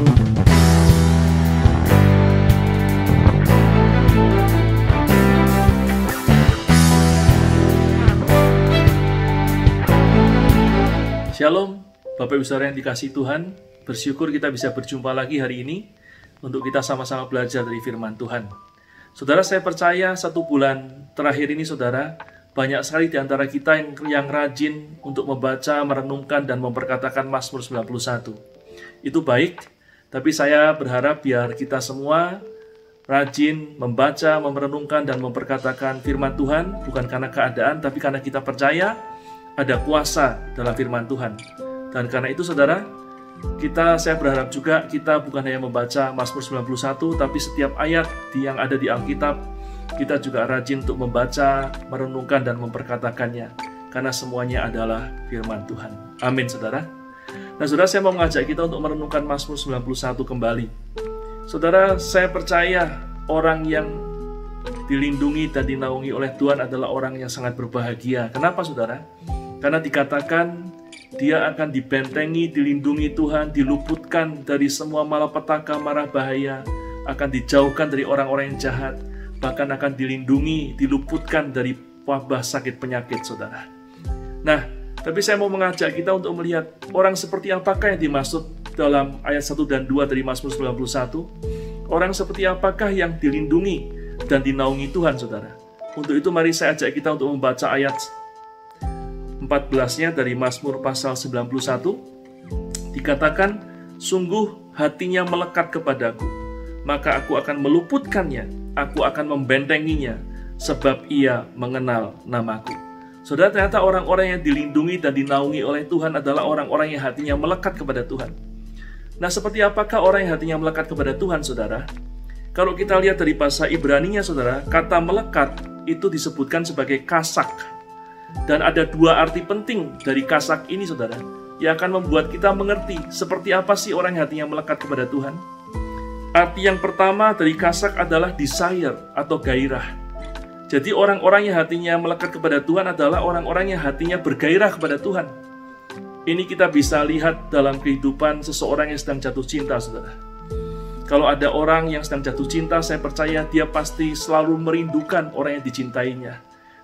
Shalom, Bapak Ibu Saudara yang dikasih Tuhan. Bersyukur kita bisa berjumpa lagi hari ini untuk kita sama-sama belajar dari firman Tuhan. Saudara, saya percaya satu bulan terakhir ini, saudara, banyak sekali di antara kita yang, yang rajin untuk membaca, merenungkan, dan memperkatakan Mazmur 91. Itu baik, tapi saya berharap biar kita semua rajin membaca, merenungkan, dan memperkatakan firman Tuhan, bukan karena keadaan, tapi karena kita percaya ada kuasa dalam firman Tuhan. Dan karena itu saudara, kita saya berharap juga kita bukan hanya membaca Mazmur 91 tapi setiap ayat yang ada di Alkitab kita juga rajin untuk membaca, merenungkan dan memperkatakannya karena semuanya adalah firman Tuhan. Amin saudara. Nah saudara saya mau mengajak kita untuk merenungkan Mazmur 91 kembali. Saudara saya percaya orang yang dilindungi dan dinaungi oleh Tuhan adalah orang yang sangat berbahagia. Kenapa saudara? Karena dikatakan dia akan dibentengi, dilindungi Tuhan, diluputkan dari semua malapetaka, marah bahaya, akan dijauhkan dari orang-orang yang jahat, bahkan akan dilindungi, diluputkan dari wabah sakit penyakit, saudara. Nah, tapi saya mau mengajak kita untuk melihat orang seperti apakah yang dimaksud dalam ayat 1 dan 2 dari Mazmur 91. Orang seperti apakah yang dilindungi dan dinaungi Tuhan, saudara. Untuk itu mari saya ajak kita untuk membaca ayat 14-nya dari Mazmur pasal 91 dikatakan sungguh hatinya melekat kepadaku maka aku akan meluputkannya aku akan membentenginya sebab ia mengenal namaku Saudara ternyata orang-orang yang dilindungi dan dinaungi oleh Tuhan adalah orang-orang yang hatinya melekat kepada Tuhan. Nah, seperti apakah orang yang hatinya melekat kepada Tuhan, Saudara? Kalau kita lihat dari bahasa Ibrani-nya, Saudara, kata melekat itu disebutkan sebagai kasak dan ada dua arti penting dari kasak ini, saudara, yang akan membuat kita mengerti seperti apa sih orang yang hatinya melekat kepada Tuhan. Arti yang pertama dari kasak adalah desire atau gairah. Jadi orang-orang yang hatinya melekat kepada Tuhan adalah orang-orang yang hatinya bergairah kepada Tuhan. Ini kita bisa lihat dalam kehidupan seseorang yang sedang jatuh cinta, saudara. Kalau ada orang yang sedang jatuh cinta, saya percaya dia pasti selalu merindukan orang yang dicintainya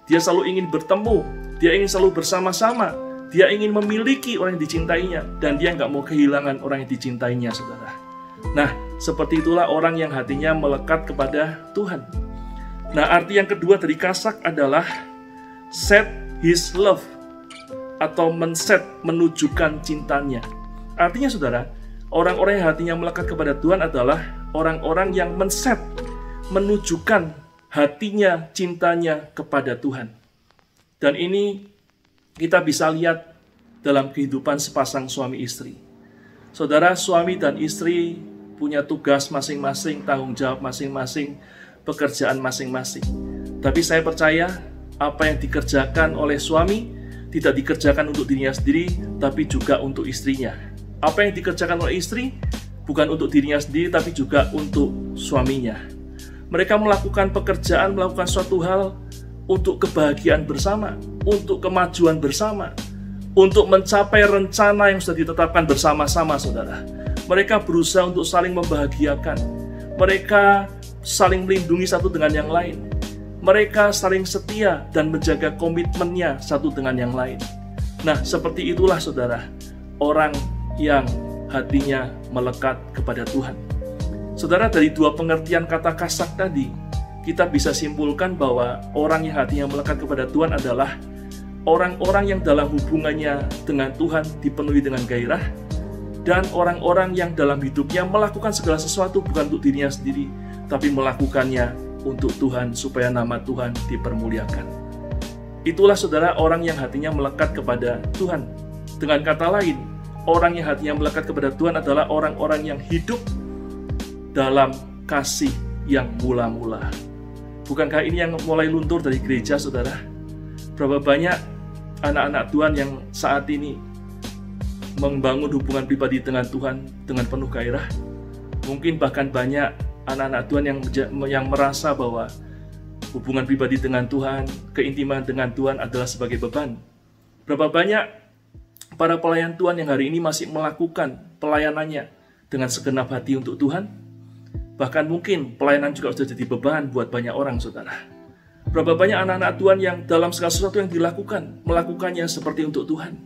dia selalu ingin bertemu, dia ingin selalu bersama-sama, dia ingin memiliki orang yang dicintainya, dan dia nggak mau kehilangan orang yang dicintainya, saudara. Nah, seperti itulah orang yang hatinya melekat kepada Tuhan. Nah, arti yang kedua dari kasak adalah set his love atau menset, menunjukkan cintanya. Artinya, saudara, orang-orang yang hatinya melekat kepada Tuhan adalah orang-orang yang menset, menunjukkan hatinya, cintanya kepada Tuhan. Dan ini kita bisa lihat dalam kehidupan sepasang suami istri. Saudara, suami dan istri punya tugas masing-masing, tanggung jawab masing-masing, pekerjaan masing-masing. Tapi saya percaya apa yang dikerjakan oleh suami tidak dikerjakan untuk dirinya sendiri, tapi juga untuk istrinya. Apa yang dikerjakan oleh istri bukan untuk dirinya sendiri, tapi juga untuk suaminya. Mereka melakukan pekerjaan, melakukan suatu hal untuk kebahagiaan bersama, untuk kemajuan bersama, untuk mencapai rencana yang sudah ditetapkan bersama-sama, saudara. Mereka berusaha untuk saling membahagiakan. Mereka saling melindungi satu dengan yang lain. Mereka saling setia dan menjaga komitmennya satu dengan yang lain. Nah, seperti itulah saudara, orang yang hatinya melekat kepada Tuhan. Saudara, dari dua pengertian kata kasak tadi, kita bisa simpulkan bahwa orang yang hatinya melekat kepada Tuhan adalah orang-orang yang dalam hubungannya dengan Tuhan dipenuhi dengan gairah, dan orang-orang yang dalam hidupnya melakukan segala sesuatu bukan untuk dirinya sendiri, tapi melakukannya untuk Tuhan supaya nama Tuhan dipermuliakan. Itulah saudara orang yang hatinya melekat kepada Tuhan. Dengan kata lain, orang yang hatinya melekat kepada Tuhan adalah orang-orang yang hidup dalam kasih yang mula-mula. Bukankah ini yang mulai luntur dari gereja, saudara? Berapa banyak anak-anak Tuhan yang saat ini membangun hubungan pribadi dengan Tuhan dengan penuh gairah? Mungkin bahkan banyak anak-anak Tuhan yang yang merasa bahwa hubungan pribadi dengan Tuhan, keintiman dengan Tuhan adalah sebagai beban. Berapa banyak para pelayan Tuhan yang hari ini masih melakukan pelayanannya dengan segenap hati untuk Tuhan? Bahkan mungkin pelayanan juga sudah jadi beban buat banyak orang, saudara. Berapa banyak anak-anak Tuhan yang dalam segala sesuatu yang dilakukan, melakukannya seperti untuk Tuhan,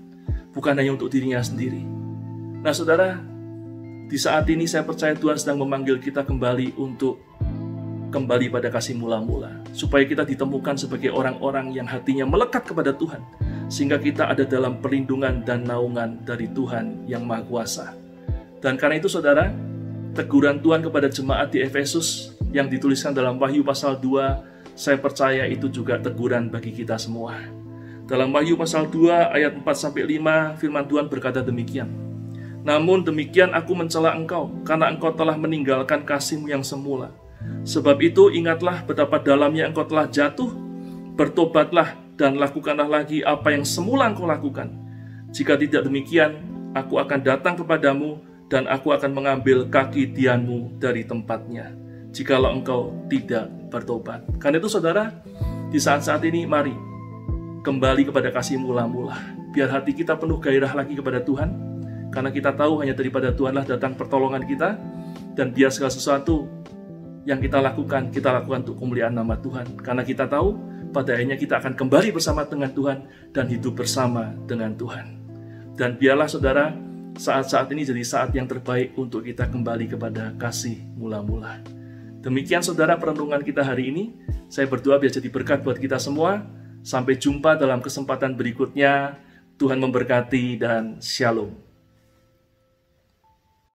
bukan hanya untuk dirinya sendiri. Nah, saudara, di saat ini saya percaya Tuhan sedang memanggil kita kembali untuk kembali pada kasih mula-mula, supaya kita ditemukan sebagai orang-orang yang hatinya melekat kepada Tuhan, sehingga kita ada dalam perlindungan dan naungan dari Tuhan yang Maha Kuasa. Dan karena itu, saudara, teguran Tuhan kepada jemaat di Efesus yang dituliskan dalam Wahyu pasal 2, saya percaya itu juga teguran bagi kita semua. Dalam Wahyu pasal 2 ayat 4 sampai 5 firman Tuhan berkata demikian. Namun demikian aku mencela engkau karena engkau telah meninggalkan kasihmu yang semula. Sebab itu ingatlah betapa dalamnya engkau telah jatuh, bertobatlah dan lakukanlah lagi apa yang semula engkau lakukan. Jika tidak demikian, aku akan datang kepadamu dan aku akan mengambil kaki dianmu dari tempatnya, jikalau engkau tidak bertobat. Karena itu saudara, di saat-saat ini mari kembali kepada kasih mula-mula. Biar hati kita penuh gairah lagi kepada Tuhan, karena kita tahu hanya daripada Tuhanlah datang pertolongan kita, dan biar segala sesuatu yang kita lakukan, kita lakukan untuk kemuliaan nama Tuhan. Karena kita tahu pada akhirnya kita akan kembali bersama dengan Tuhan dan hidup bersama dengan Tuhan. Dan biarlah saudara, saat-saat ini jadi saat yang terbaik untuk kita kembali kepada kasih mula-mula. Demikian saudara perenungan kita hari ini. Saya berdoa biar jadi berkat buat kita semua. Sampai jumpa dalam kesempatan berikutnya. Tuhan memberkati dan shalom.